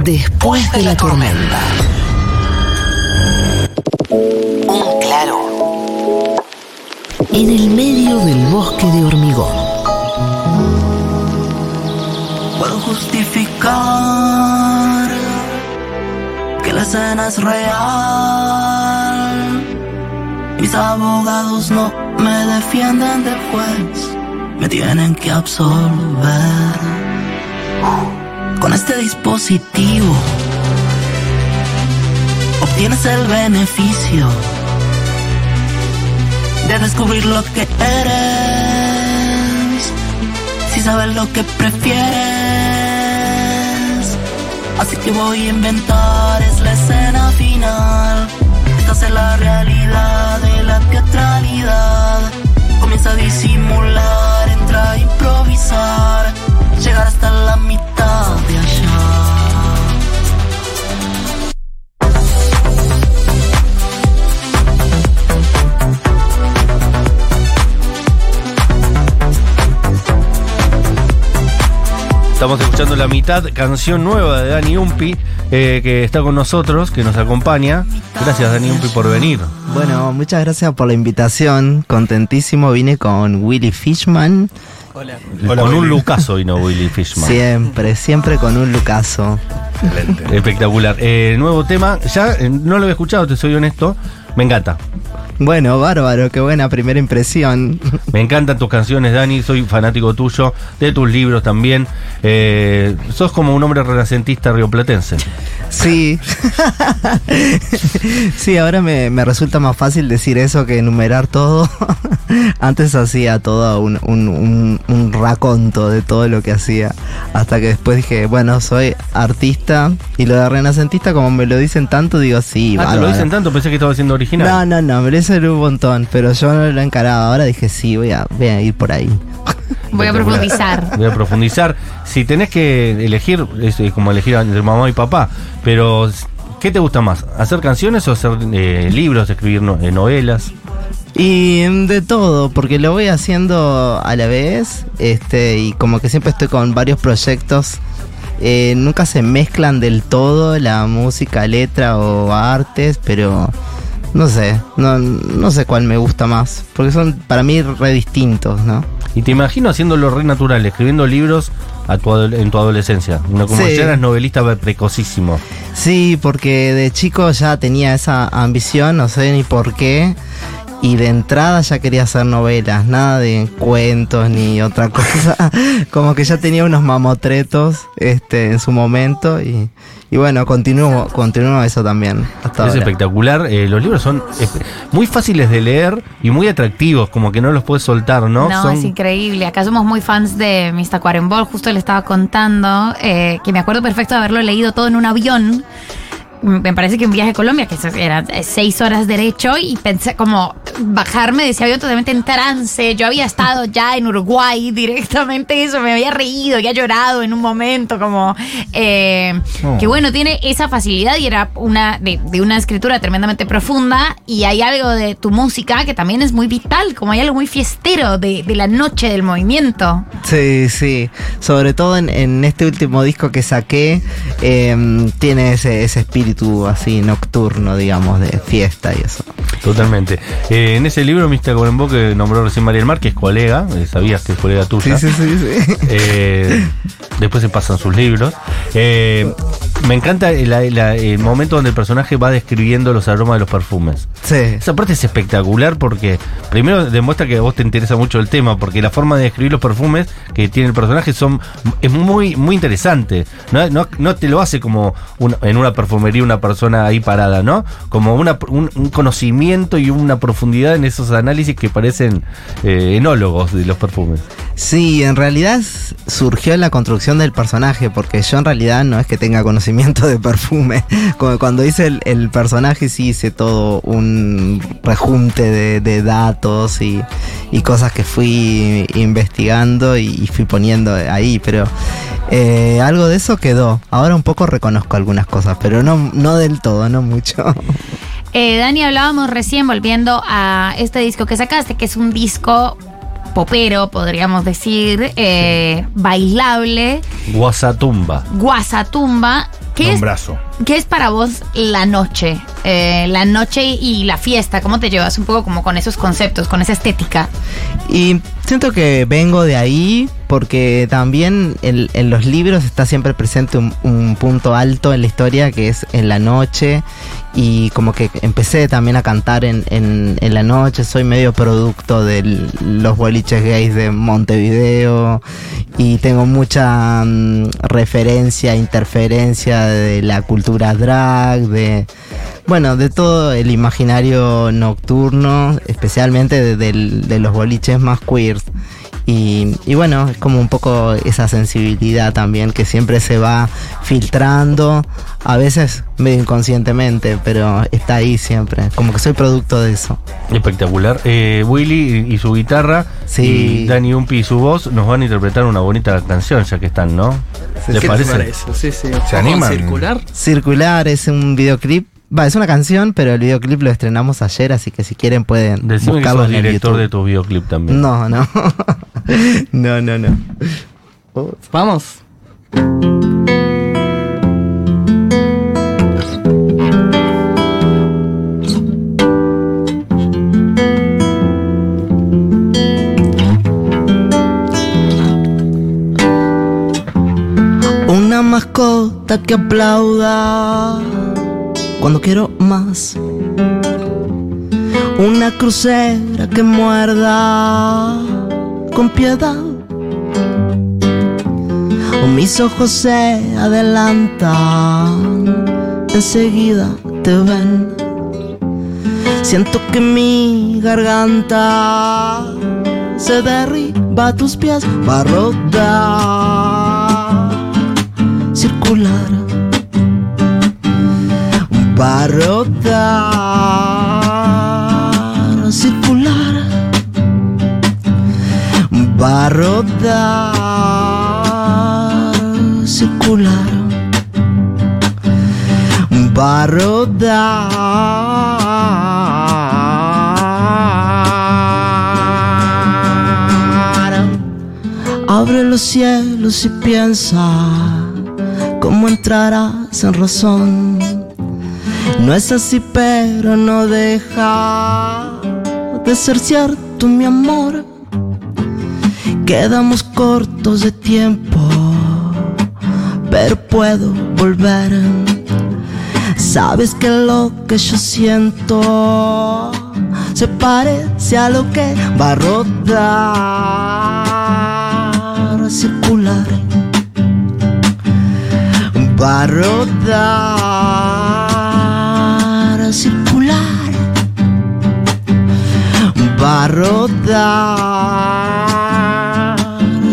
Después de la tormenta. Un claro. En el medio del bosque de hormigón. Puedo justificar que la escena es real. Mis abogados no me defienden del juez, me tienen que absolver. Con este dispositivo obtienes el beneficio de descubrir lo que eres, si sabes lo que prefieres. Así que voy a inventar, es la escena final. Esta es la realidad de la teatralidad. Comienza a disimular, entra a improvisar, llegar hasta la mitad Estamos escuchando la mitad, canción nueva de Dani Umpi, eh, que está con nosotros, que nos acompaña. Gracias Dani Umpi por venir. Bueno, muchas gracias por la invitación. Contentísimo, vine con Willy Fishman. con un Lucaso vino Willy Fishman. Siempre, siempre con un Lucaso. Espectacular. Eh, nuevo tema, ya eh, no lo he escuchado, te soy honesto. Me encanta. Bueno, bárbaro, qué buena primera impresión. Me encantan tus canciones, Dani. Soy fanático tuyo, de tus libros también. Eh, sos como un hombre renacentista rioplatense. Sí. sí, ahora me, me resulta más fácil decir eso que enumerar todo. Antes hacía todo un, un, un, un raconto de todo lo que hacía. Hasta que después dije, bueno, soy artista. Y lo de renacentista, como me lo dicen tanto, digo, sí. Ah, te lo dicen tanto, pensé que estaba siendo original. No, no, no, me lo dicen un montón, pero yo no lo he encarado. Ahora dije, sí, voy a, voy a ir por ahí. Voy a profundizar. Voy a profundizar. Si tenés que elegir, es como elegir entre mamá y papá, pero ¿qué te gusta más? ¿Hacer canciones o hacer eh, libros, escribir no- eh, novelas? Y mm, de todo, porque lo voy haciendo a la vez, este, y como que siempre estoy con varios proyectos. eh, nunca se mezclan del todo la música, letra o artes, pero no sé, no, no sé cuál me gusta más, porque son para mí re distintos, ¿no? Y te imagino haciéndolo re natural, escribiendo libros a tu adole- en tu adolescencia. Una como Sí. ya eras novelista precocísimo. Sí, porque de chico ya tenía esa ambición, no sé ni por qué. Y de entrada ya quería hacer novelas, nada de cuentos ni otra cosa. Como que ya tenía unos mamotretos este, en su momento. Y, y bueno, continúo, continúo eso también. Hasta Es ahora. espectacular. eh, los libros son espe- muy fáciles de leer y muy atractivos, como que no los puedes soltar, ¿no? No, Son- es increíble. Acá somos muy fans de Mr. Quarenball. Justo le estaba contando eh, que me acuerdo perfecto de haberlo leído todo en un avión. Me parece que un viaje a Colombia, que eran seis horas derecho, y pensé como bajarme de ese avión totalmente en trance. Yo había estado ya en Uruguay directamente, eso, me había reído, había llorado en un momento, como eh, Oh. que bueno, tiene esa facilidad y era una de, de una escritura tremendamente profunda. Y hay algo de tu música que también es muy vital, como hay algo muy fiestero de, de la noche del movimiento. Sí, sí. Sobre todo en, en este último disco que saqué, em, tiene ese, ese espíritu así nocturno, digamos, de fiesta y eso. Totalmente. Eh, en ese libro, Mr. Corenbo, que nombró recién María del Mar, que es colega, eh, sabías que es colega tuya. Sí, sí, sí, sí. Eh, después se pasan sus libros. Me encanta la- la- el momento donde el personaje va describiendo los aromas de los perfumes. Sí. Esa parte es espectacular porque primero demuestra que a vos te interesa mucho el tema, porque la forma de describir los perfumes que tiene el personaje son es muy muy interesante. No, no, no te lo hace como un- en una perfumería una persona ahí parada, ¿no? Como una, un, un conocimiento y una profundidad en esos análisis que parecen eh, enólogos de los perfumes. Sí, en realidad surgió la construcción del personaje, porque yo en realidad no es que tenga conocimiento de perfume. Cuando hice el, personaje sí hice todo un rejunte de, de datos y, cosas que fui investigando y, y fui poniendo ahí, pero eh, algo de eso quedó. Ahora un poco reconozco algunas cosas, pero no, no del todo, no mucho. Eh, Dani, hablábamos recién, volviendo a este disco que sacaste, que es un disco popero, podríamos decir, eh, bailable, Guasatumba. guasatumba. ¿Qué es. ¿Qué es para vos la noche? Eh, la noche y la fiesta, ¿cómo te llevas un poco como con esos conceptos, con esa estética? Y siento que vengo de ahí porque también en, en los libros está siempre presente un, un punto alto en la historia que es en la noche y como que empecé también a cantar en, en, en la noche, soy medio producto de los boliches gays de Montevideo y tengo mucha mm, referencia, interferencia de la cultura drag, de bueno, de todo el imaginario nocturno, especialmente de, de los boliches más queers. Y, y bueno, es como un poco esa sensibilidad también que siempre se va filtrando, a veces medio inconscientemente, pero está ahí siempre, como que soy producto de eso. Espectacular. Eh, Willy y, y su guitarra Sí. y Dani Umpi y su voz nos van a interpretar una bonita canción, ya que están, ¿no? ¿Les ¿Qué parece? te parece? Sí, sí. ¿Se ¿Ojo animan? circular? Circular es un videoclip, va, es una canción, pero el videoclip lo estrenamos ayer, así que si quieren pueden Decime que buscarlo sos en el director YouTube. de tu videoclip también. No, no. no, no, no. Vamos. Una mascota que aplauda cuando quiero más. Una crucera que muerda con piedad. O mis ojos se adelantan, enseguida te ven. Siento que mi garganta se derriba a tus pies, va a rodar, circular, va a rodar, circular, va a rodar, circular, va a rodar. Abre los cielos y piensa cómo entrarás en razón. No es así, pero no deja de ser cierto, mi amor. Quedamos cortos de tiempo, pero puedo volver. Sabes que lo que yo siento se parece a lo que va a rodar, circular, va a rodar, a rodar,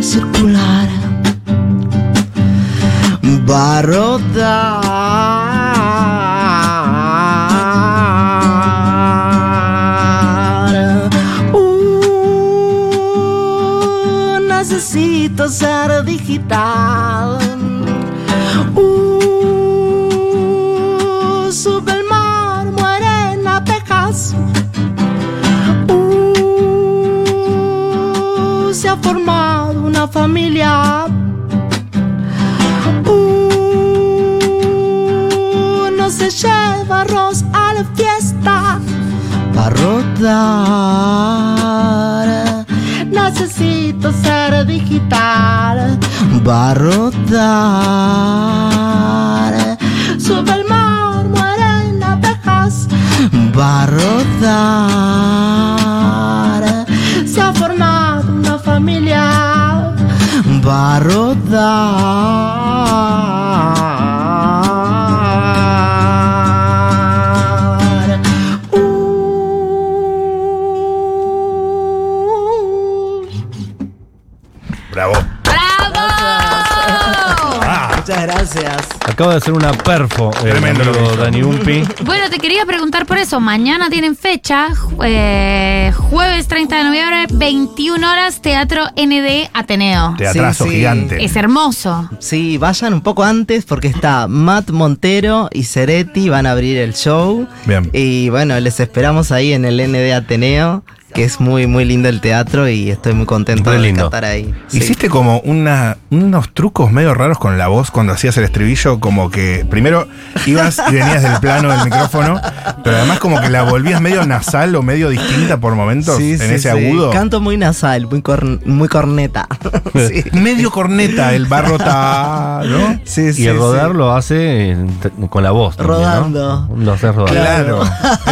circular va a rodar. Uh, necesito ser digital. Familia Uh, no se lleva arroz a la fiesta para rodar. Necesito ser digital va a rodar. Sube el mar, muere en abejas va a rodar. Va a rodar. Uh. Bravo. ¡Bravo! Ah, Muchas gracias. Acaba de hacer una perfo el Tremendo lo amigo que hizo. Dani Umpi. Bueno, te quería preguntar por eso. Mañana tienen fecha, eh, jueves 30 de noviembre, 21 horas, Teatro ND Ateneo. teatrazo Sí, sí. gigante. Es hermoso. Sí, vayan un poco antes porque está Matt Montero y Ceretti van a abrir el show. Bien. Y bueno, les esperamos ahí en el ND Ateneo. Que es muy, muy lindo el teatro y estoy muy contento de cantar ahí. Sí. Hiciste como una, unos trucos medio raros con la voz cuando hacías el estribillo, como que primero ibas y venías del plano del micrófono, pero además como que la volvías medio nasal o medio distinta por momentos Sí, en sí, ese sí. agudo. Canto muy nasal, muy, cor- muy corneta. sí. Medio corneta, el barro está, ¿no? Sí, sí, y el rodar sí. lo hace con la voz. también, ¿no? Rodando. Lo haces rodar. Claro,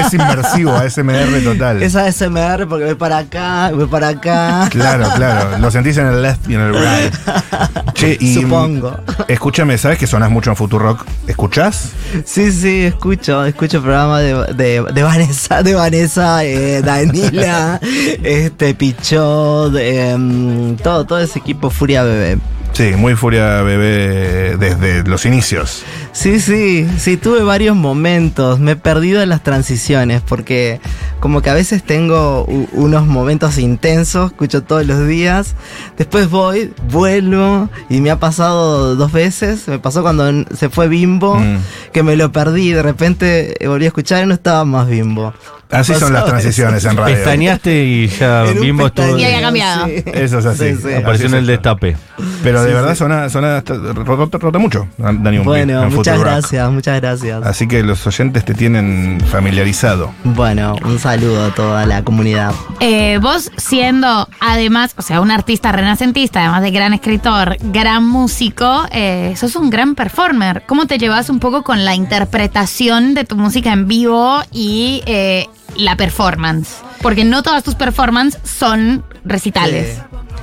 es inmersivo, ASMR total. Esa SMR porque voy para acá, voy para acá. Claro, claro. Lo sentís en el left y en el right. Che, y. Supongo. Escúchame, ¿sabes que sonás mucho en Futurock? ¿Escuchás? Sí, sí, escucho, escucho el programa de, de, de Vanessa, de Vanessa, eh, Danila, este Pichot, em, todo, todo ese equipo Furia Bebé. Sí, muy furia bebé desde los inicios. Sí, sí, sí, tuve varios momentos. Me he perdido en las transiciones porque como que a veces tengo unos momentos intensos, escucho todos los días. Después voy, vuelvo y me ha pasado dos veces. Me pasó cuando se fue Bimbo, Mm. que me lo perdí. De repente eh, volví a escuchar y no estaba más Bimbo. Así son las transiciones en radio. Pestañeaste y ya estuvo. pestañeo, Y había cambiado. sí. Eso es así. Sí, sí. Apareció en el destape. Pero de Sí, verdad sí. suena, suena hasta- rota, rota mucho, Dani Bueno, en muchas gracias, muchas gracias. Así que los oyentes te tienen familiarizado. Bueno, un saludo a toda la comunidad. Eh, vos siendo además, o sea, un artista renacentista, además de gran escritor, gran músico, eh, sos un gran performer. ¿Cómo te llevas un poco con la interpretación de tu música en vivo y eh, la performance? Porque no todas tus performances son recitales.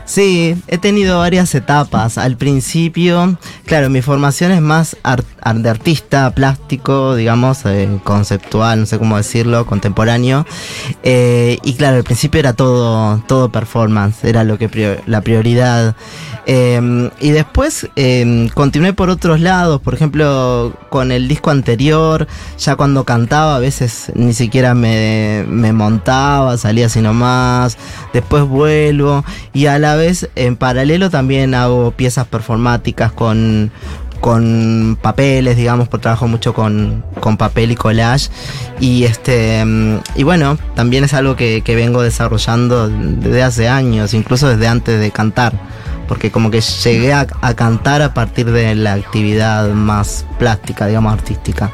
He tenido varias etapas. Al principio, claro, mi formación es más ar- ar- de artista, plástico, digamos, eh, conceptual, no sé cómo decirlo, contemporáneo. Eh, y claro, al principio era todo, todo performance, era lo que prior- la prioridad. Eh, y después eh, continué por otros lados, por ejemplo, con el disco anterior, ya cuando cantaba a veces ni siquiera me, me montaba, salía así nomás, después vuelvo y a la vez en paralelo también hago piezas performáticas con con papeles, digamos, porque trabajo mucho con, con papel y collage. Y este mm, y bueno, también es algo que, que vengo desarrollando desde hace años, incluso desde antes de cantar. Porque como que llegué a, a cantar a partir de la actividad más plástica, digamos, artística.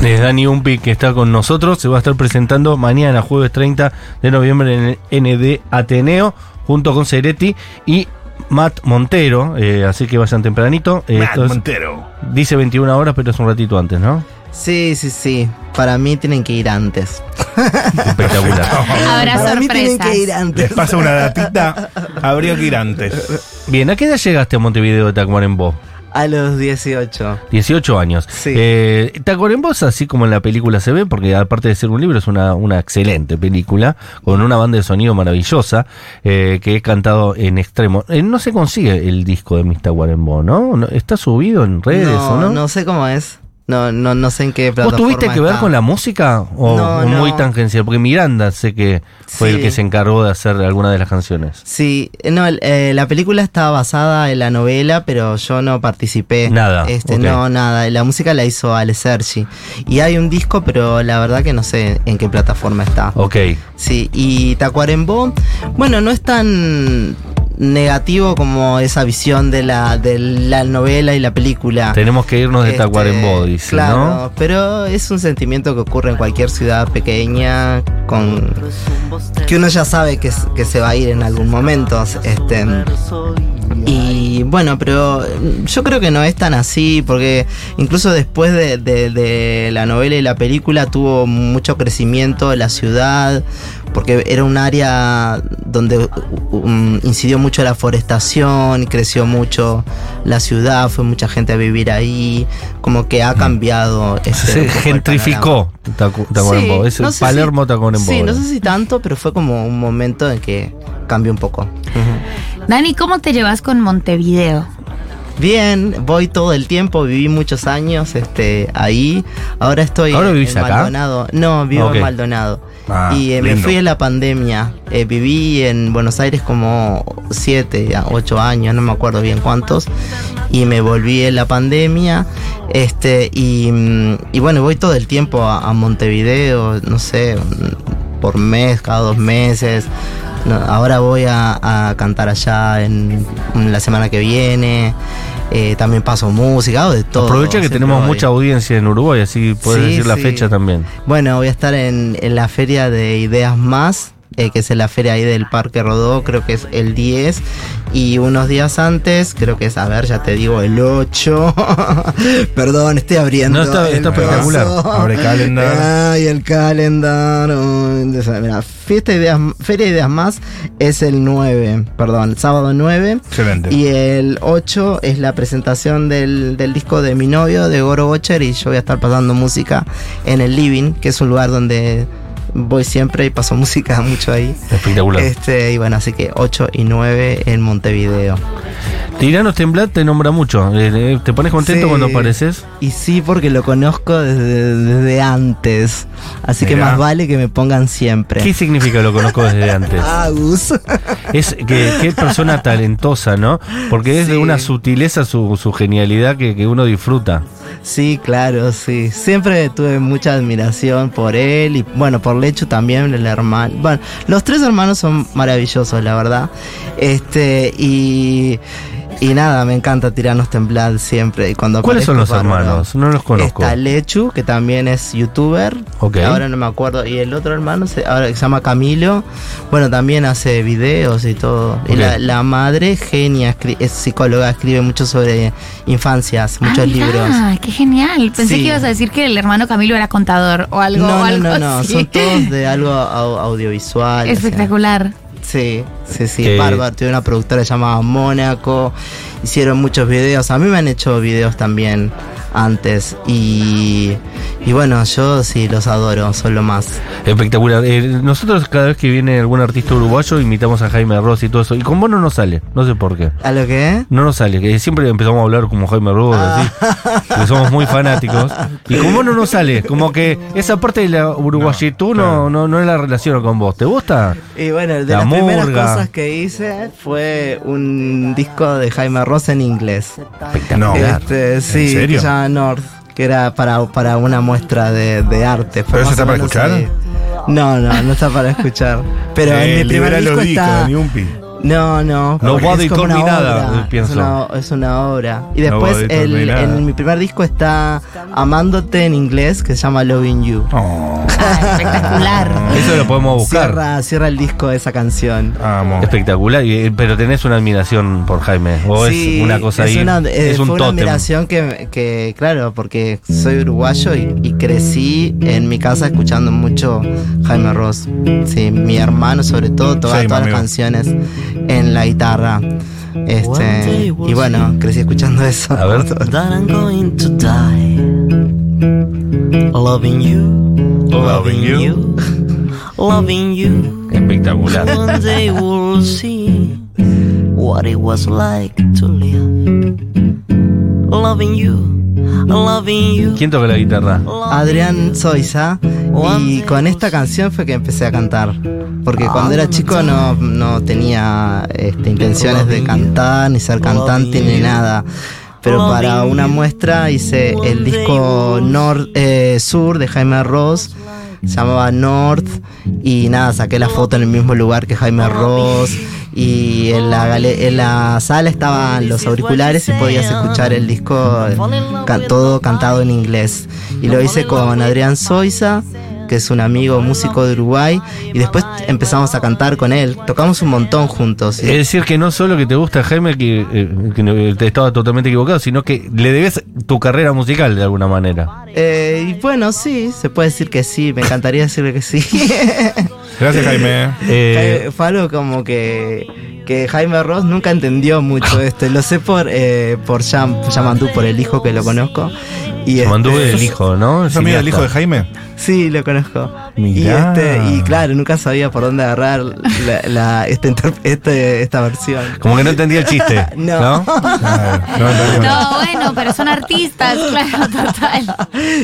Es Dani Umpi que está con nosotros. Se va a estar presentando mañana, jueves 30 de noviembre, en el ND Ateneo, junto con Ceretti y Matt Montero. eh, así que vayan tempranito. Eh, Matt es- Montero. dice 21 horas, pero es un ratito antes, ¿no? Sí, sí, sí. Para mí tienen que ir antes. Espectacular. Habrá Para mí tienen que ir Les antes. paso una datita. Habría que ir antes. Bien, ¿a qué edad llegaste a Montevideo de Tacuarembó? A los 18. 18 años. Sí. Eh, Tacuarembó es así como en la película se ve, porque aparte de ser un libro, es una, una excelente película, con una banda de sonido maravillosa, eh, que he cantado en extremo. Eh, no se consigue el disco de Miss Tacuarembó, ¿no? ¿No? ¿Está subido en redes o no? no sé cómo es. No, no, no sé en qué ¿Vos plataforma tuviste que ver está. con la música o, No, muy no. tangencial? Porque Miranda sé que fue Sí. el que se encargó de hacer alguna de las canciones. Sí, no, eh, la película estaba basada en la novela, pero yo no participé. Nada, Este, no, nada. La música la hizo Ale Sergi. Y hay un disco, pero la verdad que no sé en qué plataforma está. Ok. Sí, y Tacuarembó, bueno, no es tan negativo como esa visión de la, de la novela y la película. Tenemos que irnos de Este, Tacuarembó, dice, claro, ¿no? pero es un sentimiento que ocurre en cualquier ciudad pequeña, con que uno ya sabe que, se va a ir en algún momento. Este, y bueno, pero yo creo que no es tan así, porque incluso después de, de- de la novela y la película tuvo mucho crecimiento la ciudad, porque era un área donde um, incidió mucho la forestación, creció mucho la ciudad, fue mucha gente a vivir ahí, como que ha cambiado. este, Se gentrificó Tacu- Tacuarembó. Sí, es no sé si- Palermo Tacuarembó. Sí, no sé si tanto, pero fue como un momento en que cambió un poco. Ujú. Dani, ¿cómo te llevas con Montevideo? Bien, voy todo el tiempo, viví muchos años este, ahí. Ahora estoy ¿Ahora en, vivís en acá? Maldonado. No, vivo Ok. en Maldonado. Ah, y eh, me fui en la pandemia. Eh, viví en Buenos Aires como siete, a ocho años, no me acuerdo bien cuántos. Y me volví en la pandemia. Este, y, mm, y bueno, voy todo el tiempo a, a Montevideo, no sé. mm, por mes, cada dos meses. No, ahora voy a, a cantar allá en, en la semana que viene. Eh, también paso música, de todo. Aprovecha que tenemos voy. mucha audiencia en Uruguay, así puedes Sí, decir la sí. fecha también. Bueno, voy a estar en, en la feria de Ideas Más, eh, que es en la feria ahí del Parque Rodó, creo que es el 10. Y unos días antes, creo que es, a ver, ya te digo, el 8. Perdón, estoy abriendo. No, está- el está espectacular. Abre calendar. Ay, el calendario. Mira, fiesta de ideas, Feria de Ideas Más es el 9, perdón, sábado 9. Excelente. Y el 8 es la presentación del, del disco de mi novio, de Goro Bocher, y yo voy a estar pasando música en el Living, que es un lugar donde voy siempre y paso música mucho ahí. Espectacular. Este, y bueno, así que 8 y 9 en Montevideo. Tiranos Temblad te nombra mucho. Eh, eh, ¿Te pones contento Sí. cuando apareces? Y sí, porque lo conozco desde, desde antes. Así que más vale que me pongan siempre. ¿Qué significa lo conozco desde antes? Agus. Es que qué persona talentosa, ¿no? Porque es de una sutileza su, su genialidad que, que uno disfruta. Sí, claro, sí. Siempre tuve mucha admiración por él y bueno, por Lechu también, el hermano. Bueno, los tres hermanos son maravillosos, la verdad. Este, y, y nada, me encanta tirarnos temblad siempre. Y cuando ¿Cuáles son los bárbaro. hermanos? No los conozco. Está Lechu, que también es youtuber. Ok. Ahora no me acuerdo. Y el otro hermano, se, ahora que se llama Camilo. Bueno, también hace videos y todo. Y la, la madre, genia, es psicóloga, escribe mucho sobre infancias, muchos Ah, mirá, libros. qué genial. Pensé Sí. que ibas a decir que el hermano Camilo era contador o algo. o No, no, algo no, no, así. son todos de algo au- audiovisual. o sea. Sí, sí, sí, Que- bárbaro. Tuve una productora llamada Mónaco. Hicieron muchos videos. A mí me han hecho videos también antes. Y, y bueno, yo sí los adoro, son lo más. Espectacular. Eh, nosotros cada vez que viene algún artista uruguayo imitamos a Jaime Ross y todo eso. Y con vos no nos sale. No sé por qué. ¿A lo que? No nos sale, que siempre empezamos a hablar como Jaime Ross, así, que somos muy fanáticos. Y con vos no nos sale, como que esa parte de la uruguayitud no, no, no la relaciono con vos. ¿Te gusta? Y bueno, de La las primeras cosas que hice fue un disco de Jaime Ross en inglés. No. Este, sí, serio? North, que era para, para una muestra de, de arte. ¿Pero eso está para escuchar? ahí. No, no, no está para escuchar. Pero en Eh, mi primer disco está... ni un pi. No, no. No va a editar ni nada, obra, pienso. Es una, es una obra. Y No después editar el- en mi primer disco está Amándote en inglés, que se llama Loving You. Oh, Ah, espectacular. Eso lo podemos buscar. Cierra, cierra el disco de esa canción. amo. Espectacular, y- pero tenés una admiración por Jaime. O Sí, es una cosa es ahí. una- eh, es un fue una admiración que, que, claro, porque soy uruguayo y, y crecí en mi casa escuchando mucho Jaime Ross. Sí, mi hermano sobre todo tocaba Sí, todas las canciones en la guitarra. Este, y bueno, crecí escuchando eso. A ver. that I'm going to die. Loving you, Loving you. loving you. Espectacular. One day we'll see what it was like to live. Loving you, loving you. ¿Quién toca la guitarra? Adrián Soiza y con esta canción fue que empecé a cantar porque cuando Ah. era chico no, no tenía este, intenciones de cantar ni ser cantante ni nada. Pero para una muestra hice el disco Nor- eh, Sur de Jaime Ross. Se llamaba North. Y nada saqué la foto en el mismo lugar que Jaime Ross. Y en la, en la sala estaban los auriculares y podías escuchar el disco eh, can- todo cantado en inglés. Y lo hice con Adrián Soiza, que es un amigo músico de Uruguay, y después empezamos a cantar con él. Tocamos un montón juntos. Es decir, que no solo que te gusta Jaime, que, eh, que te estaba totalmente equivocado, sino que le debes tu carrera musical de alguna manera. Eh, y bueno, sí, se puede decir que sí, me encantaría decirle que sí. Gracias, Jaime. Eh, Fue algo como que, que Jaime Ross nunca entendió mucho esto. Lo sé por, eh, por Yam, Yamandú, por el hijo que lo conozco. Y este, Manduve el hijo, ¿no? ¿Es amigo del hijo de. Jaime? Sí, lo conozco. Y, este, y claro, nunca sabía por dónde agarrar la, la- esta, inter- este- esta versión. Como que no entendía el chiste. No. ¿no? No, no, no. No, bueno, pero son artistas, claro, total.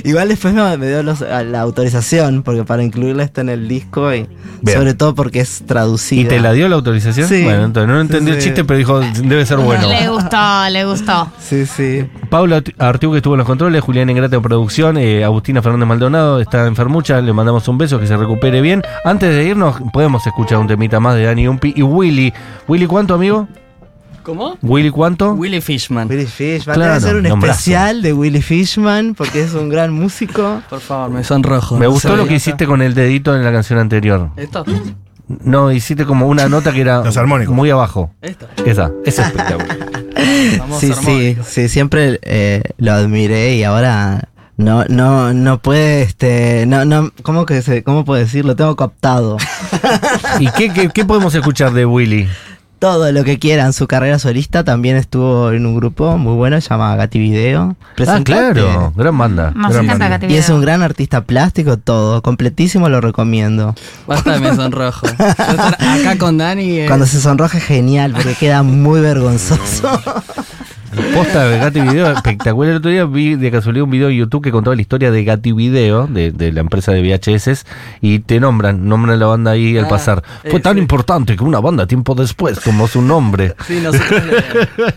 Igual después me, me dio los- la autorización, porque para incluirla está en el disco y, Bien. Sobre todo porque es traducida. ¿Y te la dio la autorización? Sí. Bueno, entonces no entendió el Sí. chiste, pero dijo, debe ser bueno. Le gustó, le gustó. Sí, sí. Paula Artiú que estuvo en los controles, Julián Ingrata en producción, eh, Agustina Fernández Maldonado está enfermucha, le mandamos un beso, que se recupere bien. Antes de irnos, podemos escuchar un temita más de Dani Umpi y Willy. ¿Willy cuánto, amigo? ¿Cómo? ¿Willy cuánto? Willy Fishman. Willy Fishman. Claro, ser un nombrazo. especial de Willy Fishman porque es un gran músico. Por favor, me sonrojo. Me gustó lo que hiciste con el dedito en la canción anterior. ¿Esto? No, hiciste como una nota que era Los armónicos. muy abajo. ¿Esto? Esa, esa es espectacular. Sí, sí, armónico. sí, siempre eh, lo admiré y ahora no, no, no puede, este, no, no, ¿cómo que se, cómo puedo decirlo? Tengo cooptado. ¿Y qué, qué, qué podemos escuchar de Willy? Todo lo que quieran. Su carrera solista también estuvo en un grupo muy bueno, se llama Gati Video. Ah, claro, gran banda. Nos Gran encanta banda. Katy Y es un gran artista plástico, todo, completísimo, lo recomiendo. Basta de me sonrojo. Acá con Dani. es- Cuando se sonroja es genial, porque queda muy vergonzoso. Posta de Gati Video, espectacular. El otro día vi de casualidad un video de YouTube que contaba la historia de Gati Video, de, de la empresa de VHS, y te nombran, nombran la banda ahí al Ah, pasar. Fue eh, tan sí. importante que una banda tiempo después, como su nombre. Sí, nosotros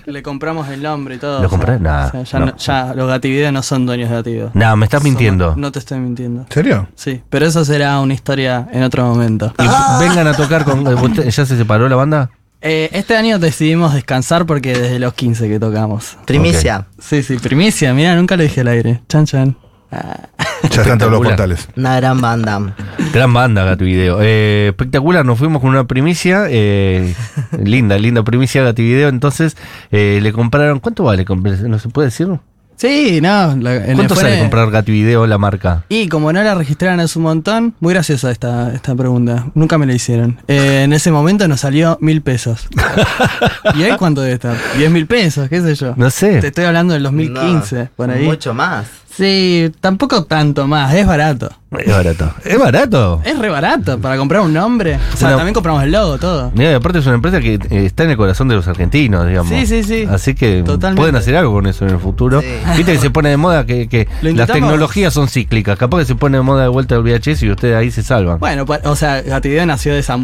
le, le compramos el nombre y todo. ¿Lo o sea, compré? Nah, o sea, ya, no. no- ya los Gativideo no son dueños de Gativideo. Nah, me estás mintiendo. No te estoy mintiendo. ¿En serio? Sí, pero eso será una historia en otro momento. Y vengan a tocar con. eh, ¿Ya se separó la banda? Eh, este año decidimos descansar porque desde los 15 que tocamos. Primicia, Sí, sí, primicia, mira, nunca lo dije al aire. Chan, chan. Ah. Ya están todos los portales. una gran banda. Gran banda, Gati Video. Eh, espectacular, nos fuimos con una primicia. eh, linda, linda primicia Gati Video. Entonces, eh, le compraron. ¿Cuánto vale? ¿No se puede decir? Sí, no. la- en ¿Cuánto sale comprar Gati Video la marca? Y como no la registraron hace un montón, muy graciosa esta, esta pregunta. Nunca me la hicieron. Eh, en ese momento nos salió mil pesos. ¿Y ahí cuánto debe estar? Diez mil pesos, qué sé yo. No sé. Te estoy hablando del 2015, por ahí. Mucho más. Sí, tampoco tanto más, es barato. Es barato. ¿Es barato? Es re barato para comprar un nombre. O sea, Una- también compramos el logo, todo. Mira, y aparte es una empresa que eh, está en el corazón de los argentinos, digamos. Sí, sí, sí. Así que Totalmente. pueden hacer algo con eso en el futuro. Sí. Viste que se pone de moda que, que Lo las intentamos. tecnologías son cíclicas. Capaz que se pone de moda de vuelta el VHS y ustedes ahí se salvan. Bueno, pa- o sea, Gativideo nació de esa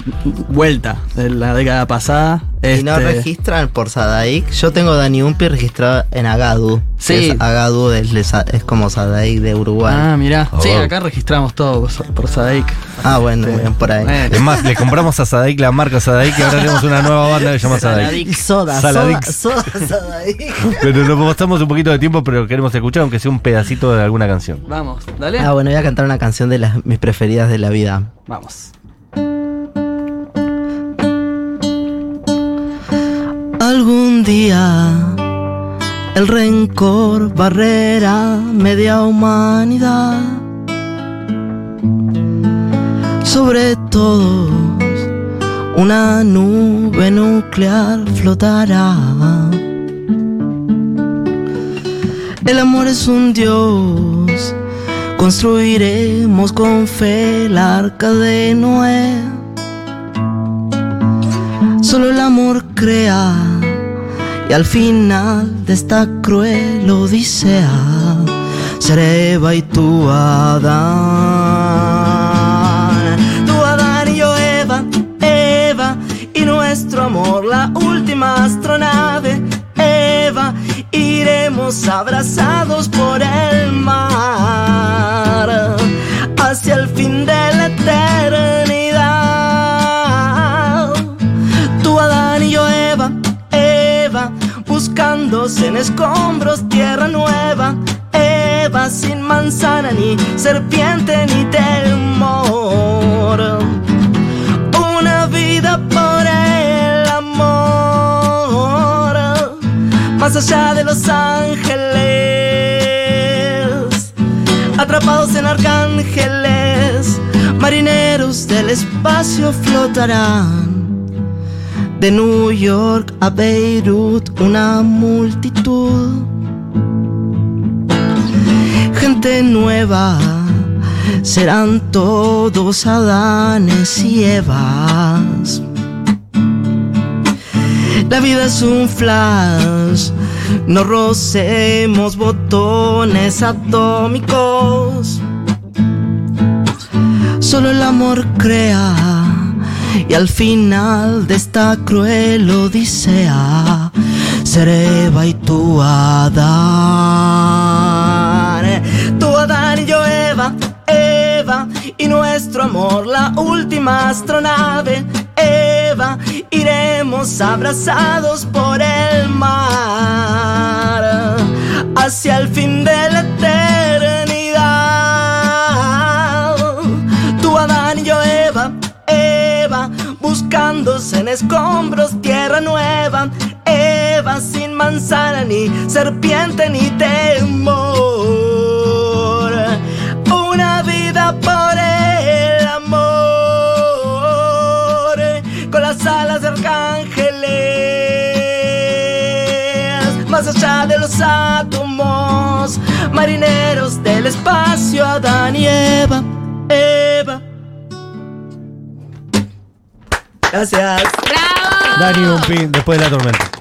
vuelta de la década pasada. Y no Este, registran por Sadaik. Yo tengo Dani Umpi registrado en Agadu. Sí. Es Agadu es, es como Sadaik de Uruguay. Ah, mirá. Sí, acá registramos todo por, Sadaic. Ah, bueno, bien, por ahí. Bueno. Es más, le compramos a Sadaik la marca Sadaik y ahora tenemos una nueva banda que se llama Sadaik. Y soda, soda, Saladix. soda, Sadaik. Pero nos mostramos un poquito de tiempo, pero queremos escuchar aunque sea un pedacito de alguna canción. Vamos, dale. Ah, bueno, voy a cantar una canción de las, mis preferidas de la vida. Vamos. Algún día el rencor barrera media humanidad. Sobre todos una nube nuclear flotará. El amor es un dios. Construiremos con fe el arca de Noé. Solo el amor crea y al final de esta cruel odisea seré Eva y tú Adán. Tú Adán y yo Eva, Eva y nuestro amor la última astronave. Eva, iremos abrazados por el mar hacia el fin de la en escombros tierra nueva. Eva sin manzana ni serpiente ni temor. Una vida por el amor, más allá de los ángeles, atrapados en arcángeles, marineros del espacio flotarán. De New York a Beirut una multitud. Gente nueva, serán todos Adanes y Evas. La vida es un flash, no rocemos botones atómicos. Solo el amor crea y al final de esta cruel odisea seré y tú Adán. Tú Adán y yo Eva, Eva y nuestro amor la última astronave. Eva, iremos abrazados por el mar hacia el fin de escombros tierra nueva. Eva sin manzana ni serpiente ni temor. Una vida por el amor, con las alas de arcángeles, más allá de los átomos, marineros del espacio, Adán y Eva. Gracias. ¡Bravo! Dani Bumpín, después de la tormenta.